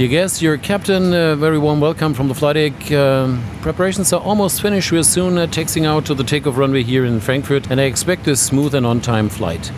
Dear guests, your captain, uh, very warm welcome from the flight deck. Uh, preparations are almost finished. We're soon uh, taxing out to the takeoff runway here in Frankfurt, and I expect a smooth and on-time flight.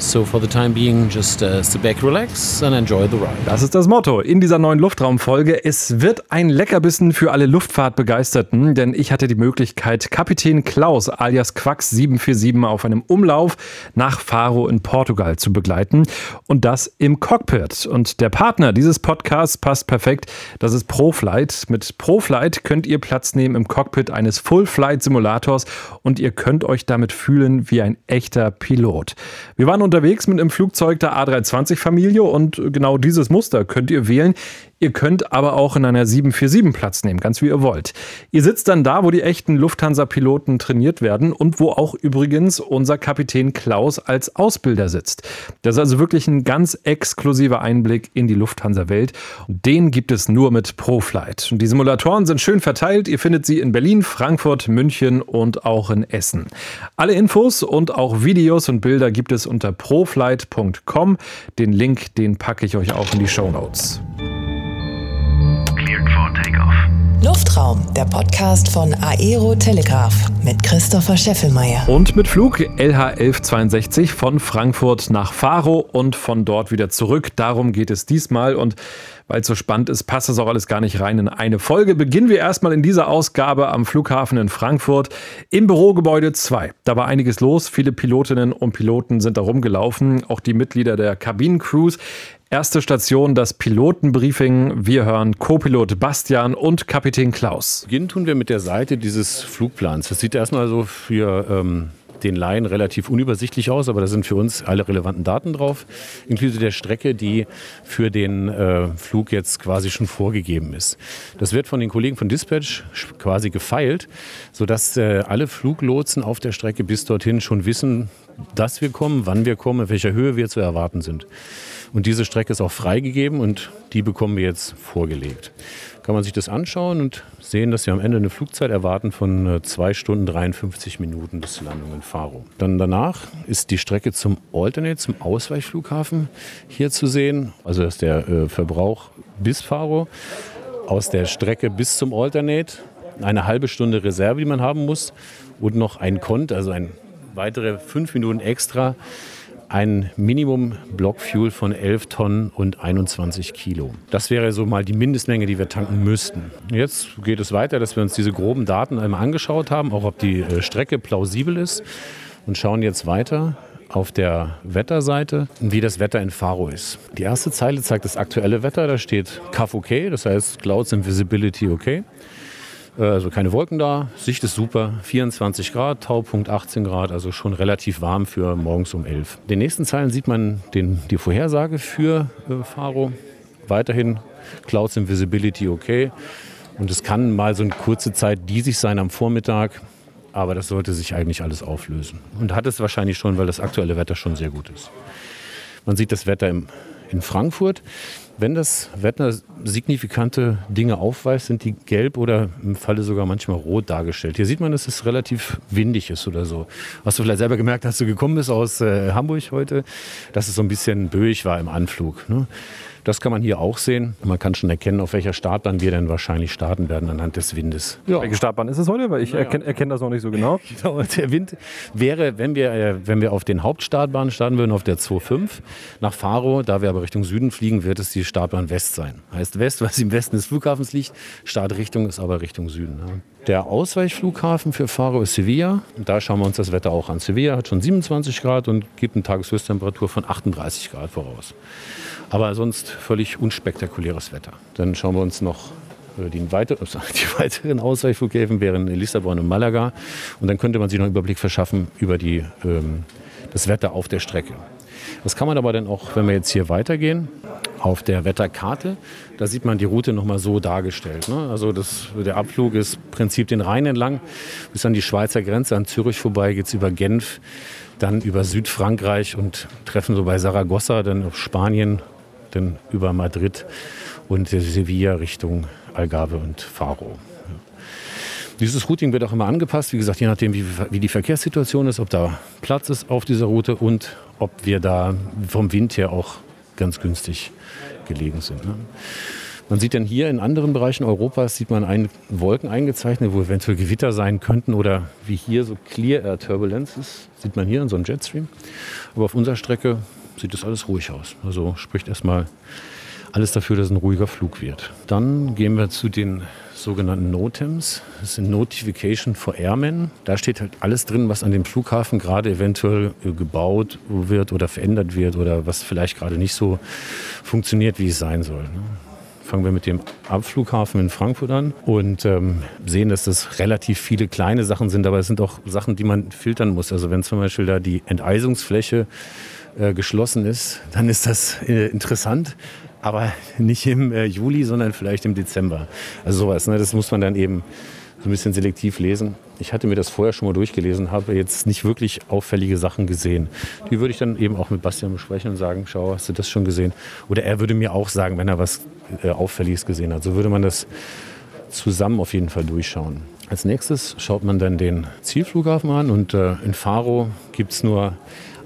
So for the time being, just uh, sit back, relax and enjoy the ride. Das ist das Motto in dieser neuen Luftraumfolge. Es wird ein Leckerbissen für alle Luftfahrtbegeisterten, denn ich hatte die Möglichkeit, Kapitän Klaus alias Quax 747 auf einem Umlauf nach Faro in Portugal zu begleiten und das im Cockpit. Und der Partner dieses Podcasts passt perfekt. Das ist ProFlight. Mit ProFlight könnt ihr Platz nehmen im Cockpit eines Full-Flight-Simulators und ihr könnt euch damit fühlen wie ein echter Pilot. Wir waren unterwegs mit einem Flugzeug der A320-Familie und genau dieses Muster könnt ihr wählen. Ihr könnt aber auch in einer 747 Platz nehmen, ganz wie ihr wollt. Ihr sitzt dann da, wo die echten Lufthansa-Piloten trainiert werden und wo auch übrigens unser Kapitän Klaus als Ausbilder sitzt. Das ist also wirklich ein ganz exklusiver Einblick in die Lufthansa-Welt. Den gibt es nur mit ProFlight. Und die Simulatoren sind schön verteilt. Ihr findet sie in Berlin, Frankfurt, München und auch in Essen. Alle Infos und auch Videos und Bilder gibt es unter proflight.com. Den Link, den packe ich euch auch in die Show Notes. Luftraum, der Podcast von Aero Telegraph mit Christopher Scheffelmeier. Und mit Flug LH 1162 von Frankfurt nach Faro und von dort wieder zurück. Darum geht es diesmal und weil es so spannend ist, passt das auch alles gar nicht rein in eine Folge. Beginnen wir erstmal in dieser Ausgabe am Flughafen in Frankfurt im Bürogebäude 2. Da war einiges los. Viele Pilotinnen und Piloten sind da rumgelaufen, auch die Mitglieder der Kabinencrews. Erste Station, das Pilotenbriefing. Wir hören Co-Pilot Bastian und Kapitän Klaus. Beginnen tun wir mit der Seite dieses Flugplans. Das sieht erstmal so für ähm, den Laien relativ unübersichtlich aus, aber da sind für uns alle relevanten Daten drauf, inklusive der Strecke, die für den äh, Flug jetzt quasi schon vorgegeben ist. Das wird von den Kollegen von Dispatch quasi gefeilt, sodass äh, alle Fluglotsen auf der Strecke bis dorthin schon wissen, dass wir kommen, wann wir kommen, in welcher Höhe wir zu erwarten sind. Und diese Strecke ist auch freigegeben und die bekommen wir jetzt vorgelegt. Kann man sich das anschauen und sehen, dass wir am Ende eine Flugzeit erwarten von 2 äh, Stunden 53 Minuten bis zur Landung in Faro. Dann danach ist die Strecke zum Alternate, zum Ausweichflughafen hier zu sehen. Also das ist der äh, Verbrauch bis Faro. Aus der Strecke bis zum Alternate eine halbe Stunde Reserve, die man haben muss und noch ein Kont, also ein weitere fünf Minuten extra ein Minimum Blockfuel von 11 Tonnen und 21 Kilo. Das wäre so mal die Mindestmenge, die wir tanken müssten. Jetzt geht es weiter, dass wir uns diese groben Daten einmal angeschaut haben, auch ob die äh, Strecke plausibel ist und schauen jetzt weiter auf der Wetterseite, wie das Wetter in Faro ist. Die erste Zeile zeigt das aktuelle Wetter, da steht CAF OK, das heißt Clouds and Visibility OK. Äh, also keine Wolken da, Sicht ist super, 24 Grad, Taupunkt 18 Grad, also schon relativ warm für morgens um 11. In den nächsten Zeilen sieht man den, die Vorhersage für äh, Faro. Weiterhin Clouds and Visibility okay. Und es kann mal so eine kurze Zeit diesig sein am Vormittag, aber das sollte sich eigentlich alles auflösen. Und hat es wahrscheinlich schon, weil das aktuelle Wetter schon sehr gut ist. Man sieht das Wetter im, in Frankfurt. Wenn das Wetter signifikante Dinge aufweist, sind die gelb oder im Falle sogar manchmal rot dargestellt. Hier sieht man, dass es relativ windig ist oder so. Hast du vielleicht selber gemerkt, als du gekommen bist aus äh, Hamburg heute, dass es so ein bisschen böig war im Anflug. Ne? Das kann man hier auch sehen. Man kann schon erkennen, auf welcher Startbahn wir dann wahrscheinlich starten werden anhand des Windes. Ja. Welche Startbahn ist es heute? Weil ich naja. erkenne, erkenne, das noch nicht so genau. genau. Der Wind wäre, wenn wir, äh, wenn wir auf den Hauptstartbahnen starten würden, auf der 2.5 nach Faro, da wir aber Richtung Süden fliegen, wird es die Startbahn West sein. Heißt West, weil sie im Westen des Flughafens liegt. Startrichtung ist aber Richtung Süden. Ne? Der Ausweichflughafen für Faro ist Sevilla. Da schauen wir uns das Wetter auch an. Sevilla hat schon 27 Grad und gibt eine Tageshöchsttemperatur von 38 Grad voraus. Aber sonst völlig unspektakuläres Wetter. Dann schauen wir uns noch äh, die, weiter, die weiteren Ausweichflughäfen wären Lissabon und Malaga. Und dann könnte man sich noch einen Überblick verschaffen über die, ähm, das Wetter auf der Strecke. Das kann man aber dann auch, wenn wir jetzt hier weitergehen, auf der Wetterkarte, da sieht man die Route nochmal so dargestellt. Ne? Also das, der Abflug ist im Prinzip den Rhein entlang bis an die Schweizer Grenze, an Zürich vorbei, geht es über Genf, dann über Südfrankreich und treffen so bei Saragossa, dann auf Spanien, dann über Madrid und Sevilla Richtung Algarve und Faro. Dieses Routing wird auch immer angepasst, wie gesagt, je nachdem, wie, wie, die Verkehrssituation ist, ob da Platz ist auf dieser Route und ob wir da vom Wind her auch ganz günstig gelegen sind. Ne? Man sieht dann hier in anderen Bereichen Europas, sieht man ein, Wolken eingezeichnet, wo eventuell Gewitter sein könnten oder wie hier so Clear Air Turbulence ist, sieht man hier in so einem Jetstream. Aber auf unserer Strecke sieht das alles ruhig aus. Also spricht erstmal alles dafür, dass es ein ruhiger Flug wird. Dann gehen wir zu den sogenannten NOTAMs. Das sind Notification for Airmen. Da steht halt alles drin, was an dem Flughafen gerade eventuell äh, gebaut wird oder verändert wird oder was vielleicht gerade nicht so funktioniert, wie es sein soll. Ne? Fangen wir mit dem Abflughafen in Frankfurt an und ähm, sehen, dass das relativ viele kleine Sachen sind, aber es sind auch Sachen, die man filtern muss. Also wenn zum Beispiel da die Enteisungsfläche äh, geschlossen ist, dann ist das äh, interessant aber nicht im äh, Juli, sondern vielleicht im Dezember. Also sowas, ne? das muss man dann eben so ein bisschen selektiv lesen. Ich hatte mir das vorher schon mal durchgelesen, habe jetzt nicht wirklich auffällige Sachen gesehen. Die würde ich dann eben auch mit Bastian besprechen und sagen, schau, hast du das schon gesehen? Oder er würde mir auch sagen, wenn er was äh, Auffälliges gesehen hat. So würde man das zusammen auf jeden Fall durchschauen. Als nächstes schaut man dann den Zielflughafen an und äh, in Faro gibt es nur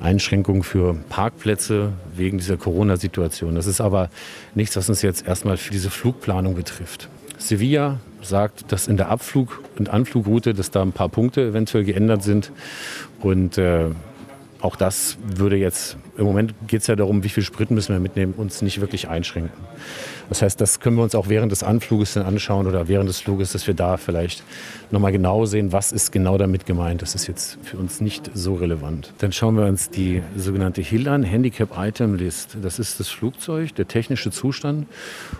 Einschränkungen für Parkplätze wegen dieser Corona-Situation. Das ist aber nichts, was uns jetzt erstmal für diese Flugplanung betrifft. Sevilla sagt, dass in der Abflug- und Anflugroute, dass da ein paar Punkte eventuell geändert sind. Und äh, auch das würde jetzt, im Moment geht es ja darum, wie viel Sprit müssen wir mitnehmen, uns nicht wirklich einschränken. Das heißt, das können wir uns auch während des Anfluges dann anschauen oder während des Fluges, dass wir da vielleicht nochmal genau sehen, was ist genau damit gemeint. Das ist jetzt für uns nicht so relevant. Dann schauen wir uns die sogenannte HIL an, Handicap Item List. Das ist das Flugzeug, der technische Zustand.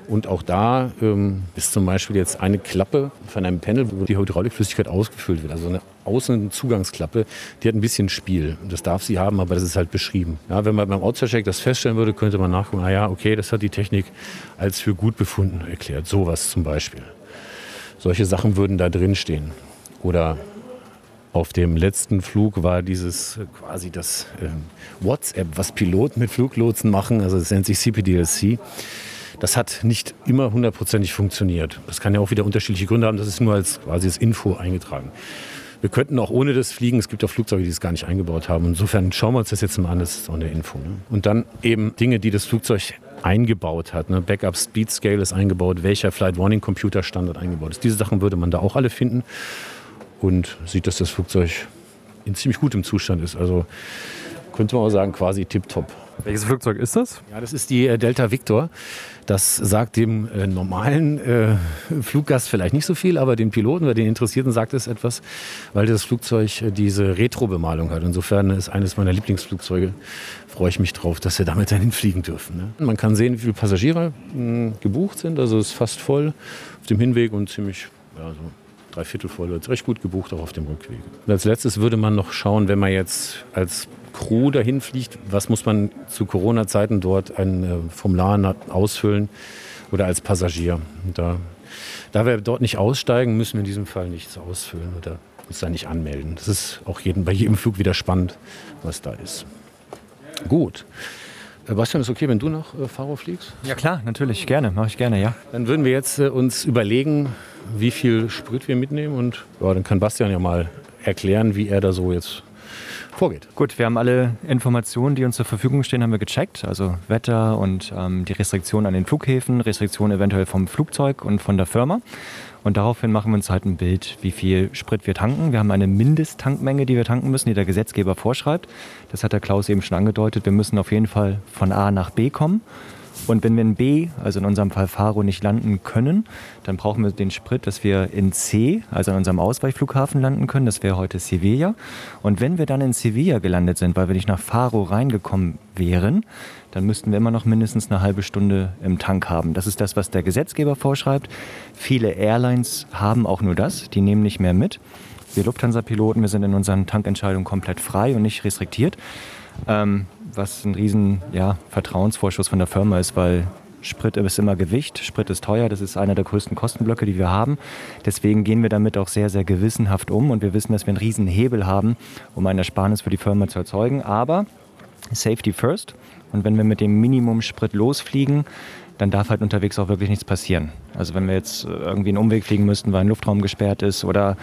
Und auch da ähm, ist zum Beispiel jetzt eine Klappe von einem Panel, wo die Hydraulikflüssigkeit ausgefüllt wird. Also eine Außenzugangsklappe, die hat ein bisschen Spiel. Das darf sie haben, aber das ist halt beschrieben. Ja, wenn man beim Outside-Check das feststellen würde, könnte man nachgucken, ah ja, okay, das hat die Technik als für gut befunden erklärt. Sowas zum Beispiel. Solche Sachen würden da drin stehen. Oder auf dem letzten Flug war dieses äh, quasi das äh, WhatsApp, was Piloten mit Fluglotsen machen, also das nennt sich CPDLC. Das hat nicht immer hundertprozentig funktioniert. Das kann ja auch wieder unterschiedliche Gründe haben. Das ist nur als quasi das Info eingetragen. Wir könnten auch ohne das fliegen. Es gibt auch Flugzeuge, die es gar nicht eingebaut haben. Insofern schauen wir uns das jetzt mal an. Das ist auch eine Info. Ne? Und dann eben Dinge, die das Flugzeug eingebaut hat. Ne? Backup Speed Scale ist eingebaut, welcher Flight Warning Computer Standard eingebaut ist. Diese Sachen würde man da auch alle finden und sieht, dass das Flugzeug in ziemlich gutem Zustand ist. Also könnte man auch sagen, quasi tipptopp. Welches Flugzeug ist das? Ja, das ist die äh, Delta Victor. Das sagt dem äh, normalen äh, Fluggast vielleicht nicht so viel, aber den Piloten oder den Interessierten sagt es etwas, weil das Flugzeug äh, diese Retro-Bemalung hat. Insofern ist eines meiner Lieblingsflugzeuge. Freue ich mich drauf, dass wir damit dahin fliegen dürfen. Ne? Man kann sehen, wie viele Passagiere mh, hm, gebucht sind. Also es ist fast voll auf dem Hinweg und ziemlich ja, so drei Viertel voll. Wird recht gut gebucht auch auf dem Rückweg. Und als letztes würde man noch schauen, wenn man jetzt als Crew dahin fliegt, was muss man zu Corona-Zeiten dort ein äh, Formular ausfüllen oder als Passagier. Und da, da wir dort nicht aussteigen, müssen wir in diesem Fall nichts ausfüllen oder uns da nicht anmelden. Das ist auch jeden, bei jedem Flug wieder spannend, was da ist. Gut. Äh, Bastian, ist okay, wenn du nach äh, Faro fliegst? Ja klar, natürlich, gerne, mache ich gerne, ja. Dann würden wir jetzt äh, uns überlegen, wie viel Sprit wir mitnehmen und ja, dann kann Bastian ja mal erklären, wie er da so jetzt vorgeht. Gut, wir haben alle Informationen, die uns zur Verfügung stehen, haben wir gecheckt. Also Wetter und ähm, die Restriktionen an den Flughäfen, Restriktionen eventuell vom Flugzeug und von der Firma. Und daraufhin machen wir uns halt ein Bild, wie viel Sprit wir tanken. Wir haben eine Mindesttankmenge, die wir tanken müssen, die der Gesetzgeber vorschreibt. Das hat der Klaus eben schon angedeutet. Wir müssen auf jeden Fall von A nach B kommen. Und wenn wir in B, also in unserem Fall Faro, nicht landen können, dann brauchen wir den Sprit, dass wir in C, also an unserem Ausweichflughafen landen können. Das wäre heute Sevilla. Und wenn wir dann in Sevilla gelandet sind, weil wir nicht nach Faro reingekommen wären, dann müssten wir immer noch mindestens eine halbe Stunde im Tank haben. Das ist das, was der Gesetzgeber vorschreibt. Viele Airlines haben auch nur das, die nehmen nicht mehr mit. Wir Lufthansa-Piloten, wir sind in unseren Tankentscheidungen komplett frei und nicht restriktiert. Ähm, was ein riesen ja, Vertrauensvorschuss von der Firma ist, weil Sprit ist immer Gewicht, Sprit ist teuer, das ist einer der größten Kostenblöcke, die wir haben. Deswegen gehen wir damit auch sehr, sehr gewissenhaft um und wir wissen, dass wir einen riesen Hebel haben, um ein Ersparnis für die Firma zu erzeugen. Aber Safety first. Und wenn wir mit dem Minimum Sprit losfliegen, dann darf halt unterwegs auch wirklich nichts passieren. Also wenn wir jetzt irgendwie einen Umweg fliegen müssten, weil ein Luftraum gesperrt ist oder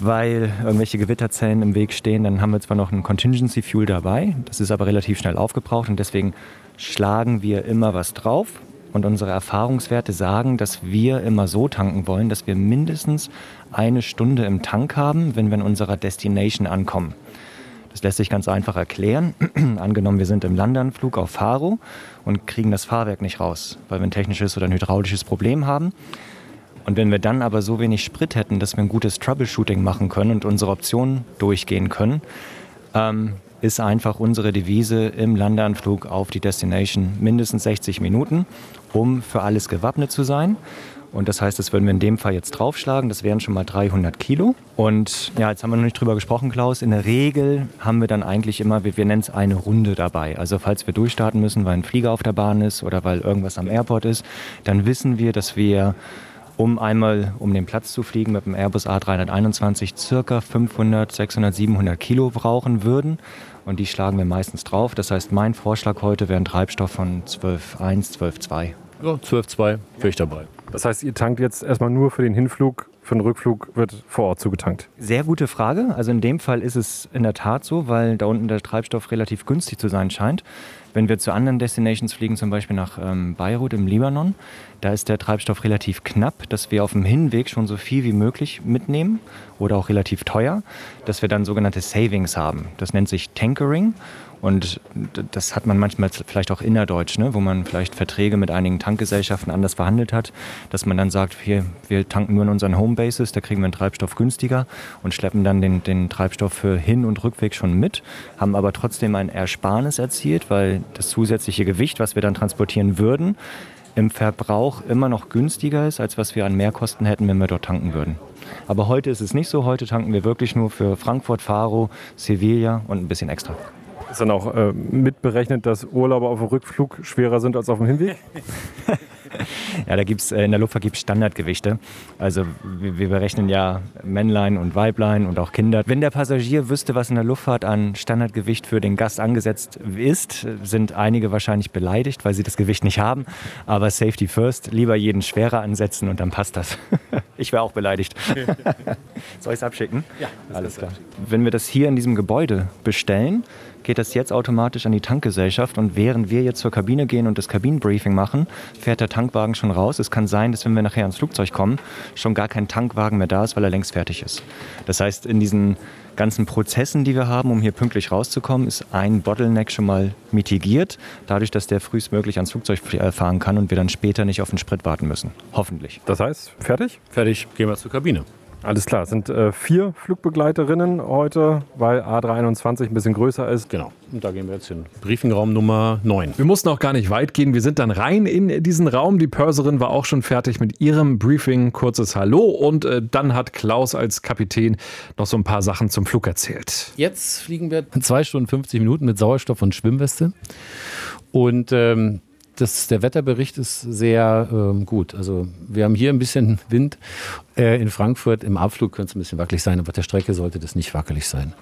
weil irgendwelche Gewitterzellen im Weg stehen. Dann haben wir zwar noch ein Contingency Fuel dabei, das ist aber relativ schnell aufgebraucht und deswegen schlagen wir immer was drauf Und unsere Erfahrungswerte sagen, dass wir immer so tanken wollen, dass wir mindestens eine Stunde im Tank haben, wenn wir in unserer Destination ankommen. Das lässt sich ganz einfach erklären. Angenommen, wir sind im Landeanflug auf Faro und kriegen das Fahrwerk nicht raus, weil wir ein technisches oder ein hydraulisches Problem haben. Und wenn wir dann aber so wenig Sprit hätten, dass wir ein gutes Troubleshooting machen können und unsere Optionen durchgehen können, ähm, ist einfach unsere Devise im Landeanflug auf die Destination mindestens 60 Minuten, um für alles gewappnet zu sein. Und das heißt, das würden wir in dem Fall jetzt draufschlagen. Das wären schon mal 300 Kilo. Und ja, jetzt haben wir noch nicht drüber gesprochen, Klaus. In der Regel haben wir dann eigentlich immer, wir, wir nennen es eine Runde dabei. Also falls wir durchstarten müssen, weil ein Flieger auf der Bahn ist oder weil irgendwas am Airport ist, dann wissen wir, dass wir um einmal um den Platz zu fliegen mit dem Airbus A321 circa 500, 600, 700 Kilo brauchen würden. Und die schlagen wir meistens drauf. Das heißt, mein Vorschlag heute wäre ein Treibstoff von 12,1, 12,2. Ja, 12,2 wäre ich dabei. Das heißt, ihr tankt jetzt erstmal nur für den Hinflug, für den Rückflug wird vor Ort zugetankt. Sehr gute Frage. Also in dem Fall ist es in der Tat so, weil da unten der Treibstoff relativ günstig zu sein scheint. Wenn wir zu anderen Destinations fliegen, zum Beispiel nach ähm, Beirut im Libanon, da ist der Treibstoff relativ knapp, dass wir auf dem Hinweg schon so viel wie möglich mitnehmen oder auch relativ teuer, dass wir dann sogenannte Savings haben. Das nennt sich Tankering und das hat man manchmal vielleicht auch innerdeutsch, ne? wo man vielleicht Verträge mit einigen Tankgesellschaften anders verhandelt hat, dass man dann sagt, hier, wir tanken nur in unseren Homebases, da kriegen wir einen Treibstoff günstiger und schleppen dann den, den Treibstoff für Hin- und Rückweg schon mit, haben aber trotzdem ein Ersparnis erzielt, weil das zusätzliche Gewicht, was wir dann transportieren würden, im Verbrauch immer noch günstiger ist, als was wir an Mehrkosten hätten, wenn wir dort tanken würden. Aber heute ist es nicht so. Heute tanken wir wirklich nur für Frankfurt, Faro, Sevilla und ein bisschen extra. Ist dann auch äh, mitberechnet, dass Urlauber auf dem Rückflug schwerer sind als auf dem Hinweg? ja, da gibt's äh, in der Luftfahrt gibt Standardgewichte. Also wir, wir, berechnen ja Männlein und Weiblein und auch Kinder. Wenn der Passagier wüsste, was in der Luftfahrt an Standardgewicht für den Gast angesetzt ist, sind einige wahrscheinlich beleidigt, weil sie das Gewicht nicht haben. Aber Safety first, lieber jeden schwerer ansetzen und dann passt das. ich wäre auch beleidigt. Soll ich es abschicken? Ja, alles klar. Wenn wir das hier in diesem Gebäude bestellen, geht das jetzt automatisch an die Tankgesellschaft und während wir jetzt zur Kabine gehen und das Kabinenbriefing machen, fährt der Tankwagen schon raus. Es kann sein, dass wenn wir nachher ins Flugzeug kommen, schon gar kein Tankwagen mehr da ist, weil er längst fertig ist. Das heißt, in diesen ganzen Prozessen, die wir haben, um hier pünktlich rauszukommen, ist ein Bottleneck schon mal mitigiert, dadurch, dass der frühestmöglich ans Flugzeug äh, fahren kann und wir dann später nicht auf den Sprit warten müssen. Hoffentlich. Das heißt, fertig? Fertig, gehen wir zur Kabine. Alles klar, es sind äh, vier Flugbegleiterinnen heute, weil A321 ein bisschen größer ist. Genau, und da gehen wir jetzt hin. Briefingraum Nummer 9. Wir mussten auch gar nicht weit gehen, wir sind dann rein in diesen Raum. Die Purserin war auch schon fertig mit ihrem Briefing, kurzes Hallo und äh, dann hat Klaus als Kapitän noch so ein paar Sachen zum Flug erzählt. Jetzt fliegen wir zwei Stunden 50 Minuten mit Sauerstoff und Schwimmweste und ähm, das, der Wetterbericht ist sehr ähm, gut. Also wir haben hier ein bisschen Wind. Äh, in Frankfurt im Abflug könnte es ein bisschen wackelig sein, aber auf der Strecke sollte das nicht wackelig sein.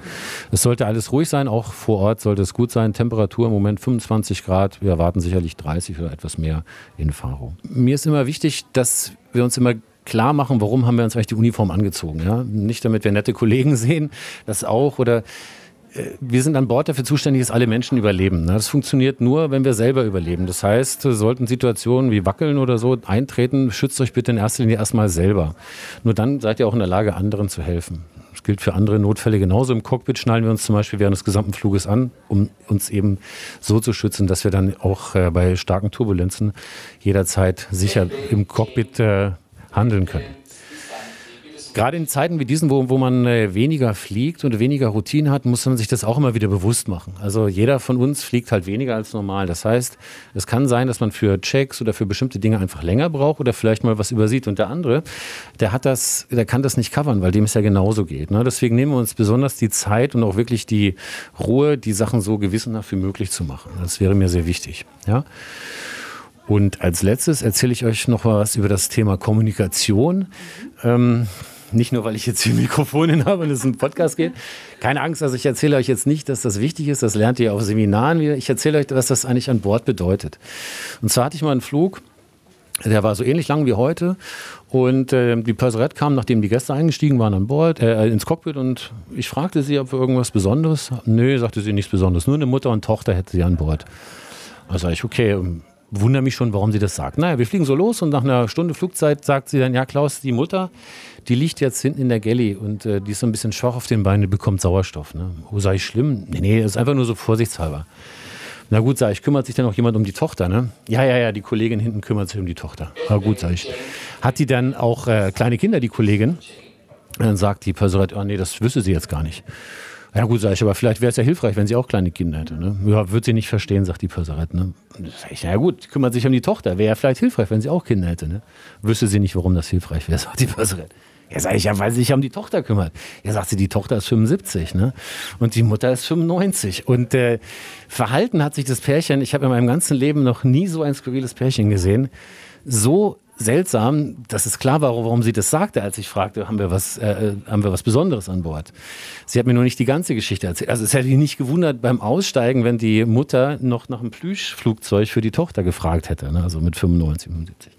Es sollte alles ruhig sein, auch vor Ort sollte es gut sein. Temperatur im Moment 25 Grad. Wir erwarten sicherlich 30 oder etwas mehr in Faro. Mir ist immer wichtig, dass wir uns immer klar machen, warum haben wir uns eigentlich die Uniform angezogen. Ja? Nicht damit wir nette Kollegen sehen, das auch oder wir sind an Bord dafür zuständig, dass alle Menschen überleben. Ne? Das funktioniert nur, wenn wir selber überleben. Das heißt, sollten Situationen wie Wackeln oder so eintreten, schützt euch bitte in erster Linie erstmal selber. Nur dann seid ihr auch in der Lage, anderen zu helfen. Das gilt für andere Notfälle genauso. Im Cockpit schnallen wir uns zum Beispiel während des gesamten Fluges an, um uns eben so zu schützen, dass wir dann auch äh, bei starken Turbulenzen jederzeit sicher im Cockpit äh, handeln können. Gerade in Zeiten wie diesen, wo, wo man äh, weniger fliegt und weniger Routine hat, muss man sich das auch immer wieder bewusst machen. Also jeder von uns fliegt halt weniger als normal. Das heißt, es kann sein, dass man für Checks oder für bestimmte Dinge einfach länger braucht oder vielleicht mal was übersieht. Und der andere, der hat das, der kann das nicht covern, weil dem es ja genauso geht. Ne? Deswegen nehmen wir uns besonders die Zeit und auch wirklich die Ruhe, die Sachen so gewissenhaft wie möglich zu machen. Das wäre mir sehr wichtig. Ja. Und als letztes erzähle ich euch noch was über das Thema Kommunikation. Ähm, nicht nur, weil ich jetzt hier Mikrofone habe und es ein Podcast geht. Keine Angst, also ich erzähle euch jetzt nicht, dass das wichtig ist. Das lernt ihr auf Seminaren wieder. Ich erzähle euch, was das eigentlich an Bord bedeutet. Und zwar hatte ich mal einen Flug, der war so ähnlich lang wie heute. Und äh, die Perserette kam, nachdem die Gäste eingestiegen waren an Bord, äh, ins Cockpit und ich fragte sie, ob wir irgendwas Besonderes. Nö, sagte sie nichts Besonderes. Nur eine Mutter und Tochter hätte sie an Bord. Also sage ich, okay, wundere mich schon, warum sie das sagt. Naja, wir fliegen so los und nach einer Stunde Flugzeit sagt sie dann, ja Klaus, die Mutter, die liegt jetzt hinten in der Galley und äh, die ist so ein bisschen schwach auf den Beinen, die bekommt Sauerstoff. Ne? Oh, sei ich schlimm? Nee, nee, ist einfach nur so vorsichtshalber. Na gut, sag ich, kümmert sich dann noch jemand um die Tochter, ne? Ja, ja, ja, die Kollegin hinten kümmert sich um die Tochter. Na gut, sag ich. Hat die dann auch äh, kleine Kinder, die Kollegin? dann sagt die Person, oh nee, das wüsste sie jetzt gar nicht. Ja gut, sag ich, aber vielleicht wäre es ja hilfreich, wenn sie auch kleine Kinder hätte. Ne? Ja, wird sie nicht verstehen, sagt die Pösserett. Ne? Sag ich, ja gut, kümmert sich um die Tochter. Wäre ja vielleicht hilfreich, wenn sie auch Kinder hätte. Ne? Wüsste sie nicht, warum das hilfreich wäre, sagt die Pösserett. Ja, sag ich, ja, weil sie sich um die Tochter kümmert. Ja, sagt sie, die Tochter ist 75, ne? Und die Mutter ist 95. Und äh, Verhalten hat sich das Pärchen, ich habe in meinem ganzen Leben noch nie so ein skurriles Pärchen gesehen, so seltsam, dass es klar war, warum sie das sagte, als ich fragte, haben wir was, äh, haben wir was Besonderes an Bord. Sie hat mir nur nicht die ganze Geschichte erzählt. Also es hätte mich nicht gewundert beim Aussteigen, wenn die Mutter noch nach einem Plüschflugzeug für die Tochter gefragt hätte, ne? also mit 95, 75.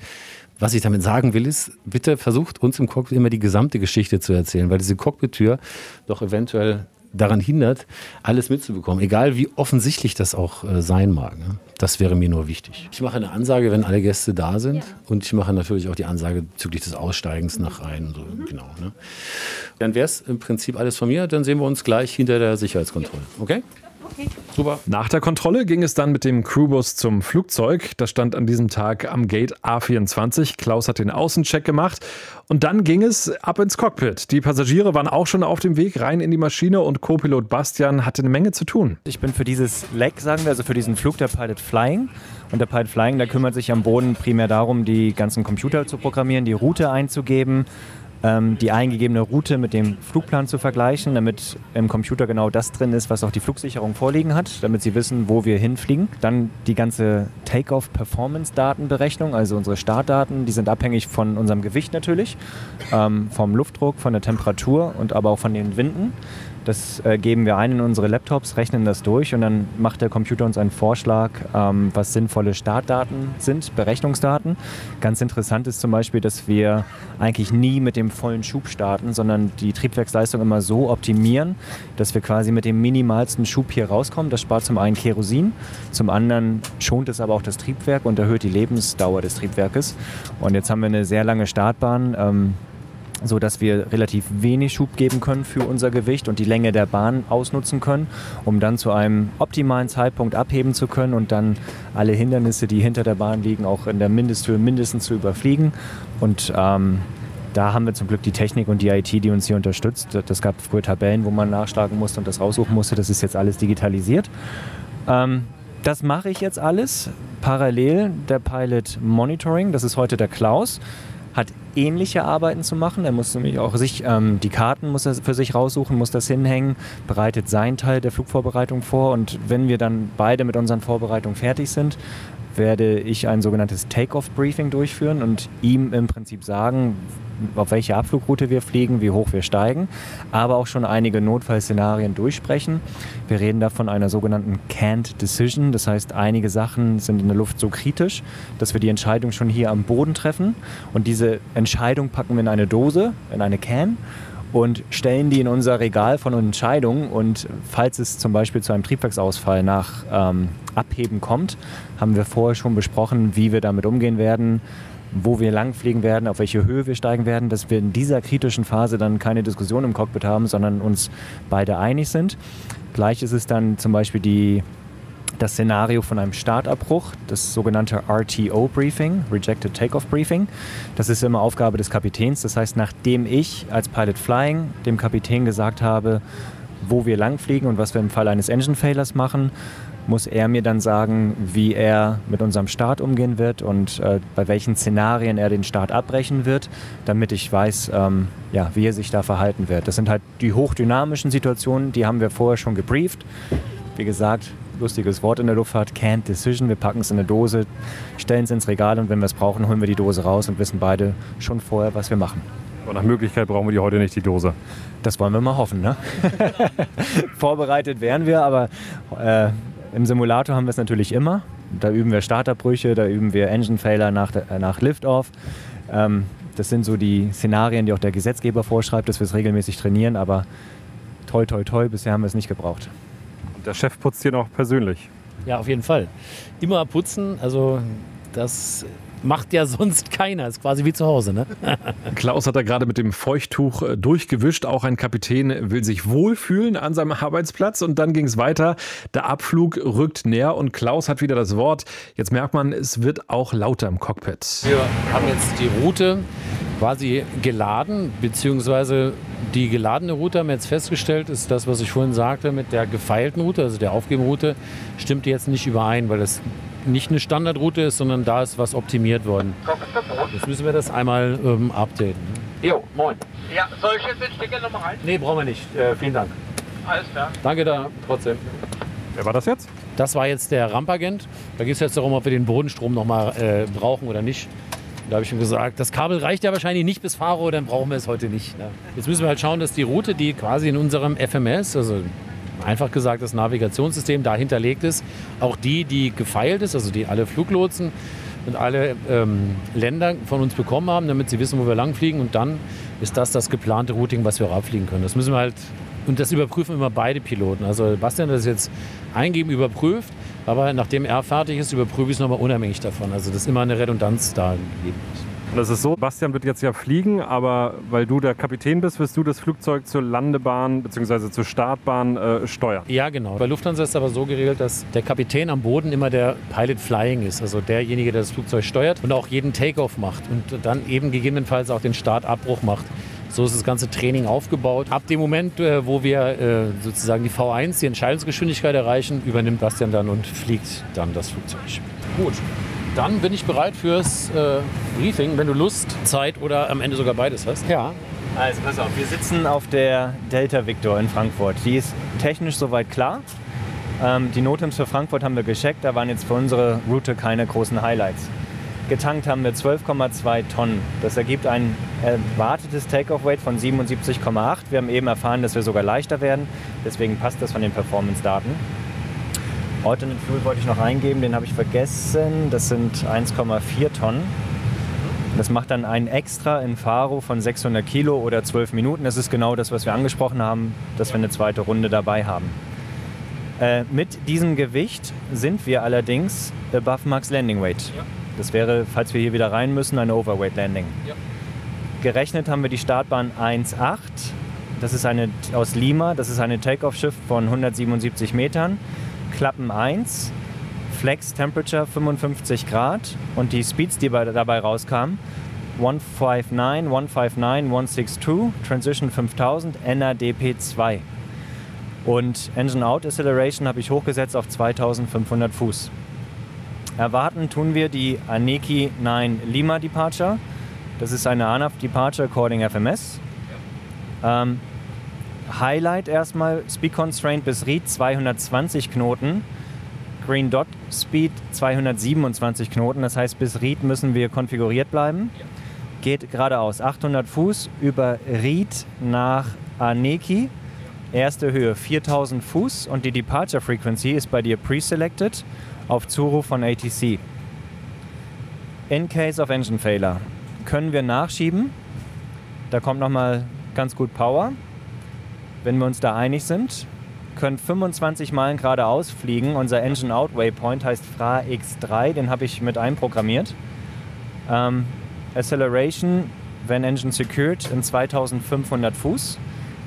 Was ich damit sagen will, ist, bitte versucht uns im Cockpit immer die gesamte Geschichte zu erzählen, weil diese Cockpit-Tür doch eventuell daran hindert, alles mitzubekommen, egal wie offensichtlich das auch äh, sein mag. Ne? Das wäre mir nur wichtig. Ich mache eine Ansage, wenn alle Gäste da sind ja. und ich mache natürlich auch die Ansage bezüglich des Aussteigens nach rein. So, mhm. genau, ne? Dann wäre es im Prinzip alles von mir, dann sehen wir uns gleich hinter der Sicherheitskontrolle. Okay? Okay. Super. Nach der Kontrolle ging es dann mit dem Crewbus zum Flugzeug. Das stand an diesem Tag am Gate A24. Klaus hat den Außencheck gemacht. Und dann ging es ab ins Cockpit. Die Passagiere waren auch schon auf dem Weg rein in die Maschine und Co-Pilot Bastian hatte eine Menge zu tun. Ich bin für dieses Leg, sagen wir, also für diesen Flug der Pilot Flying. Und der Pilot Flying, der kümmert sich am Boden primär darum, die ganzen Computer zu programmieren, die Route einzugeben ähm, die eingegebene Route mit dem Flugplan zu vergleichen, damit im Computer genau das drin ist, was auch die Flugsicherung vorliegen hat, damit sie wissen, wo wir hinfliegen. Dann die ganze Takeoff-Performance-Datenberechnung, also unsere Startdaten, die sind abhängig von unserem Gewicht natürlich, ähm, vom Luftdruck, von der Temperatur und aber auch von den Winden. Das äh, geben wir ein in unsere Laptops, rechnen das durch und dann macht der Computer uns einen Vorschlag, ähm, was sinnvolle Startdaten sind, Berechnungsdaten. Ganz interessant ist zum Beispiel, dass wir eigentlich nie mit dem vollen Schub starten, sondern die Triebwerksleistung immer so optimieren, dass wir quasi mit dem minimalsten Schub hier rauskommen. Das spart zum einen Kerosin, zum anderen schont es aber auch das Triebwerk und erhöht die Lebensdauer des Triebwerkes. Und jetzt haben wir eine sehr lange Startbahn. Ähm, so dass wir relativ wenig Schub geben können für unser Gewicht und die Länge der Bahn ausnutzen können, um dann zu einem optimalen Zeitpunkt abheben zu können und dann alle Hindernisse, die hinter der Bahn liegen, auch in der Mindesthöhe mindestens zu überfliegen. Und ähm, da haben wir zum Glück die Technik und die IT, die uns hier unterstützt. Das gab früher Tabellen, wo man nachschlagen musste und das raussuchen musste. Das ist jetzt alles digitalisiert. Ähm, das mache ich jetzt alles. Parallel der Pilot Monitoring, das ist heute der Klaus hat ähnliche Arbeiten zu machen. Er muss nämlich auch sich ähm, die Karten muss er für sich raussuchen, muss das hinhängen, bereitet seinen Teil der Flugvorbereitung vor und wenn wir dann beide mit unseren Vorbereitungen fertig sind, werde ich ein sogenanntes Take-off-Briefing durchführen und ihm im Prinzip sagen, auf welche Abflugroute wir fliegen, wie hoch wir steigen, aber auch schon einige Notfallszenarien durchsprechen. Wir reden da von einer sogenannten Can't Decision, das heißt, einige Sachen sind in der Luft so kritisch, dass wir die Entscheidung schon hier am Boden treffen. Und diese Entscheidung packen wir in eine Dose, in eine Can und stellen die in unser Regal von Entscheidungen. Und falls es zum Beispiel zu einem Triebwerksausfall nach ähm, Abheben kommt, haben wir vorher schon besprochen, wie wir damit umgehen werden, wo wir langfliegen werden, auf welche Höhe wir steigen werden, dass wir in dieser kritischen Phase dann keine Diskussion im Cockpit haben, sondern uns beide einig sind. Gleich ist es dann zum Beispiel die, das Szenario von einem Startabbruch, das sogenannte RTO-Briefing, Rejected Takeoff Briefing. Das ist immer Aufgabe des Kapitäns. Das heißt, nachdem ich als Pilot Flying dem Kapitän gesagt habe, wo wir langfliegen und was wir im Fall eines Engine Failures machen, muss er mir dann sagen, wie er mit unserem Start umgehen wird und äh, bei welchen Szenarien er den Start abbrechen wird, damit ich weiß, ähm, ja, wie er sich da verhalten wird. Das sind halt die hochdynamischen Situationen, die haben wir vorher schon gebrieft. Wie gesagt, lustiges Wort in der Luftfahrt, can't decision. Wir packen es in eine Dose, stellen es ins Regal und wenn wir es brauchen, holen wir die Dose raus und wissen beide schon vorher, was wir machen. Aber nach Möglichkeit brauchen wir die heute nicht, die Dose. Das wollen wir mal hoffen. Ne? Vorbereitet wären wir, aber äh, im Simulator haben wir es natürlich immer. Da üben wir Starterbrüche, da üben wir Engine Failure nach, äh, nach Liftoff. Ähm, das sind so die Szenarien, die auch der Gesetzgeber vorschreibt, dass wir es regelmäßig trainieren, aber toi, toi, toi, bisher haben wir es nicht gebraucht. Der Chef putzt hier noch persönlich. Ja, auf jeden Fall. Immer putzen, also das macht ja sonst keiner. Ist quasi wie zu Hause, ne? Klaus hat da gerade mit dem Feuchttuch äh, durchgewischt. Auch ein Kapitän will sich wohlfühlen an seinem Arbeitsplatz. Und dann ging es weiter. Der Abflug rückt näher und Klaus hat wieder das Wort. Jetzt merkt man, es wird auch lauter im Cockpit. Wir haben jetzt die Route quasi geladen, beziehungsweise die geladene Route haben wir jetzt festgestellt, ist das, was ich vorhin sagte, mit der gefeilten Route, also der Aufgebenroute, stimmt jetzt nicht überein, weil das nicht eine Standardroute ist, sondern da ist was optimiert worden. Jetzt müssen wir das einmal ähm, updaten. Jo, moin. Ja, soll ich jetzt den Stecker nochmal rein? Nee, brauchen wir nicht. Äh, vielen Dank. Alles klar. Danke da trotzdem. Wer war das jetzt? Das war jetzt der Rampagent. Da geht es jetzt darum, ob wir den Bodenstrom nochmal äh, brauchen oder nicht. Da habe ich ihm gesagt, das Kabel reicht ja wahrscheinlich nicht bis Faro, dann brauchen wir es heute nicht. Ja. Jetzt müssen wir halt schauen, dass die Route, die quasi in unserem FMS, also einfach gesagt das Navigationssystem da hinterlegt ist, auch die, die gefeilt ist, also die alle Fluglotsen und alle ähm, Länder von uns bekommen haben, damit sie wissen, wo wir langfliegen. Und dann ist das das geplante Routing, was wir auch abfliegen können. Das müssen wir halt, und das überprüfen immer beide Piloten. Also Bastian hat das jetzt eingeben, überprüft, aber nachdem er fertig ist, überprüfe ich es nochmal unabhängig davon. Also dass immer eine Redundanz da gegeben ist. Und das ist so, Bastian wird jetzt ja fliegen, aber weil du der Kapitän bist, wirst du das Flugzeug zur Landebahn bzw. zur Startbahn äh, steuern. Ja, genau. Bei Lufthansa ist es aber so geregelt, dass der Kapitän am Boden immer der Pilot Flying ist, also derjenige, der das Flugzeug steuert und auch jeden Takeoff macht und dann eben gegebenenfalls auch den Startabbruch macht. So ist das ganze Training aufgebaut. Ab dem Moment, äh, wo wir äh, sozusagen die V1, die Entscheidungsgeschwindigkeit erreichen, übernimmt Bastian dann und fliegt dann das Flugzeug. Gut. Dann bin ich bereit fürs äh, Briefing, wenn du Lust, Zeit oder am Ende sogar beides hast. Ja. Also pass auf, wir sitzen auf der Delta Victor in Frankfurt. Die ist technisch soweit klar. Ähm, die Notems für Frankfurt haben wir gecheckt, da waren jetzt für unsere Route keine großen Highlights. Getankt haben wir 12,2 Tonnen. Das ergibt ein erwartetes Takeoff-Weight von 77,8. Wir haben eben erfahren, dass wir sogar leichter werden. Deswegen passt das von den Performance-Daten. Alternate Fuel wollte ich noch eingeben, den habe ich vergessen. Das sind 1,4 Tonnen. Das macht dann ein Extra in Faro von 600 Kilo oder 12 Minuten. Das ist genau das, was wir angesprochen haben, dass wir eine zweite Runde dabei haben. Äh, mit diesem Gewicht sind wir allerdings above Max Landing Weight. Ja. Das wäre, falls wir hier wieder rein müssen, eine Overweight Landing. Ja. Gerechnet haben wir die Startbahn 1,8. Das ist eine aus Lima. Das ist eine Takeoff-Schiff von 177 Metern. Klappen 1. Flex Temperature 55 Grad und die Speeds, die dabei rauskamen, 159, 159, 162, Transition 5000, NADP 2. Und Engine Out Acceleration habe ich hochgesetzt auf 2500 Fuß. Erwarten tun wir die Aneki 9 Lima Departure. Das ist eine ANAF Departure according FMS. Ähm, Highlight erstmal Speed Constraint bis Reed 220 Knoten. Green Dot Speed 227 Knoten. Das heißt, bis Reed müssen wir konfiguriert bleiben. Geht geradeaus 800 Fuß über Reed nach Aneki. Erste Höhe 4000 Fuß und die Departure Frequency ist bei dir pre-selected auf Zuruf von ATC. In case of engine failure können wir nachschieben. Da kommt nochmal ganz gut Power. Wenn wir uns da einig sind, können 25 Meilen geradeaus fliegen. Unser Engine Out Waypoint heißt FRA X3, den habe ich mit einprogrammiert. Ähm, Acceleration, wenn Engine secured, in 2500 Fuß.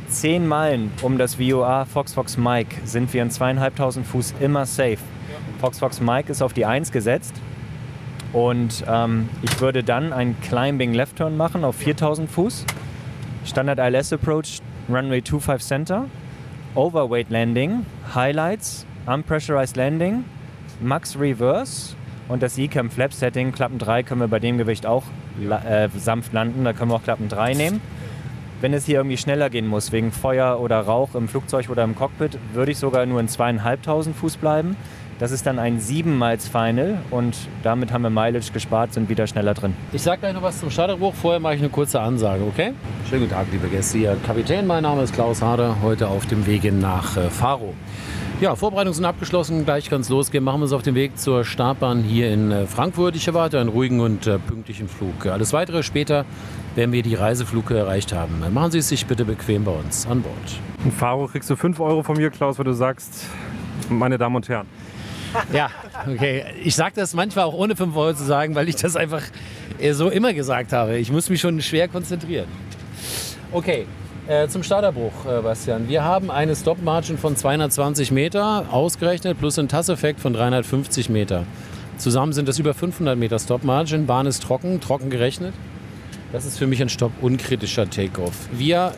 10 Meilen um das VOA Fox Fox Mike sind wir in 2500 Fuß immer safe. Fox Fox Mike ist auf die 1 gesetzt. Und ähm, ich würde dann einen Climbing Left Turn machen auf 4000 Fuß. Standard ILS Approach, Runway 25 Center. Overweight Landing, Highlights, Unpressurized Landing, Max Reverse und das ECAM Flap Setting. Klappen 3 können wir bei dem Gewicht auch äh, sanft landen. Da können wir auch Klappen 3 nehmen. Wenn es hier irgendwie schneller gehen muss, wegen Feuer oder Rauch im Flugzeug oder im Cockpit, würde ich sogar nur in zweieinhalbtausend Fuß bleiben. Das ist dann ein 7 Miles Final und damit haben wir Mileage gespart, sind wieder schneller drin. Ich sage gleich noch was zum Starterbruch. Vorher mache ich eine kurze Ansage, okay? Schönen guten Tag, liebe Gäste. Hier Kapitän, mein Name ist Klaus Harder, heute auf dem Wege nach äh, Faro. Ja, Vorbereitungen sind abgeschlossen, gleich kann es losgehen. Machen wir uns auf den Weg zur Startbahn hier in äh, Frankfurt. Ich erwarte einen ruhigen und äh, pünktlichen Flug. Alles weitere später, wenn wir die Reisefluge erreicht haben. Machen Sie es sich bitte bequem bei uns an Bord. In Faro kriegst du 5 Euro von mir, Klaus, wenn du sagst, meine Damen und Herren. Ja, okay. Ich sage das manchmal auch ohne 5 Euro zu sagen, weil ich das einfach äh, so immer gesagt habe. Ich muss mich schon schwer konzentrieren. Okay, äh, zum Starterbruch, äh, Bastian. Wir haben eine Stop-Margin von 220 Meter ausgerechnet plus einen Tasseffekt von 350 Meter. Zusammen sind das über 500 Meter Stop-Margin. Bahn ist trocken, trocken gerechnet. Das ist für mich ein Stopp-unkritischer Takeoff. Wir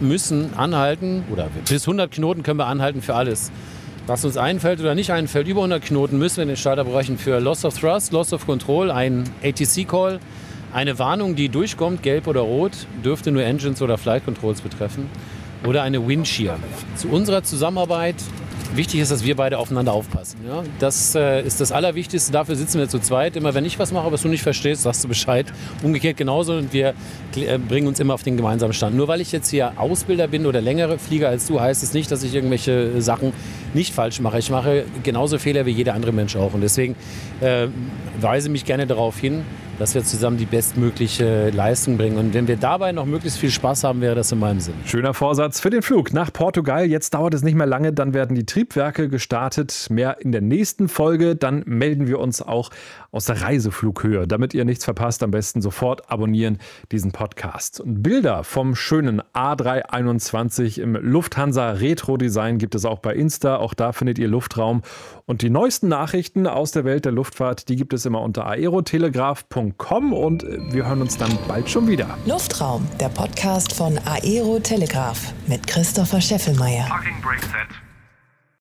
müssen anhalten, oder bis 100 Knoten können wir anhalten für alles. Was uns einfällt oder nicht einfällt, über 100 Knoten müssen wir den Starter brechen für Loss of Thrust, Loss of Control, ein ATC-Call, eine Warnung, die durchkommt, gelb oder rot, dürfte nur Engines oder Flight Controls betreffen, oder eine Windshear. Zu unserer Zusammenarbeit Wichtig ist, dass wir beide aufeinander aufpassen. Ja? Das äh, ist das Allerwichtigste. Dafür sitzen wir zu zweit. Immer wenn ich was mache, was du nicht verstehst, sagst du Bescheid. Umgekehrt genauso. Und wir äh, bringen uns immer auf den gemeinsamen Stand. Nur weil ich jetzt hier Ausbilder bin oder längere Flieger als du, heißt es nicht, dass ich irgendwelche Sachen nicht falsch mache. Ich mache genauso Fehler wie jeder andere Mensch auch. Und deswegen äh, weise mich gerne darauf hin, dass wir zusammen die bestmögliche Leistung bringen. Und wenn wir dabei noch möglichst viel Spaß haben, wäre das in meinem Sinn. Schöner Vorsatz für den Flug nach Portugal. Jetzt dauert es nicht mehr lange, dann werden die Triebwerke gestartet. Mehr in der nächsten Folge. Dann melden wir uns auch aus der Reiseflughöhe. Damit ihr nichts verpasst, am besten sofort abonnieren diesen Podcast. Und Bilder vom schönen A321 im Lufthansa Retro Design gibt es auch bei Insta. Auch da findet ihr Luftraum. Und die neuesten Nachrichten aus der Welt der Luftfahrt, die gibt es immer unter aerotelegraph.com und wir hören uns dann bald schon wieder. Luftraum, der Podcast von Aero Telegraph mit Christopher Scheffelmeier. Parking brake set.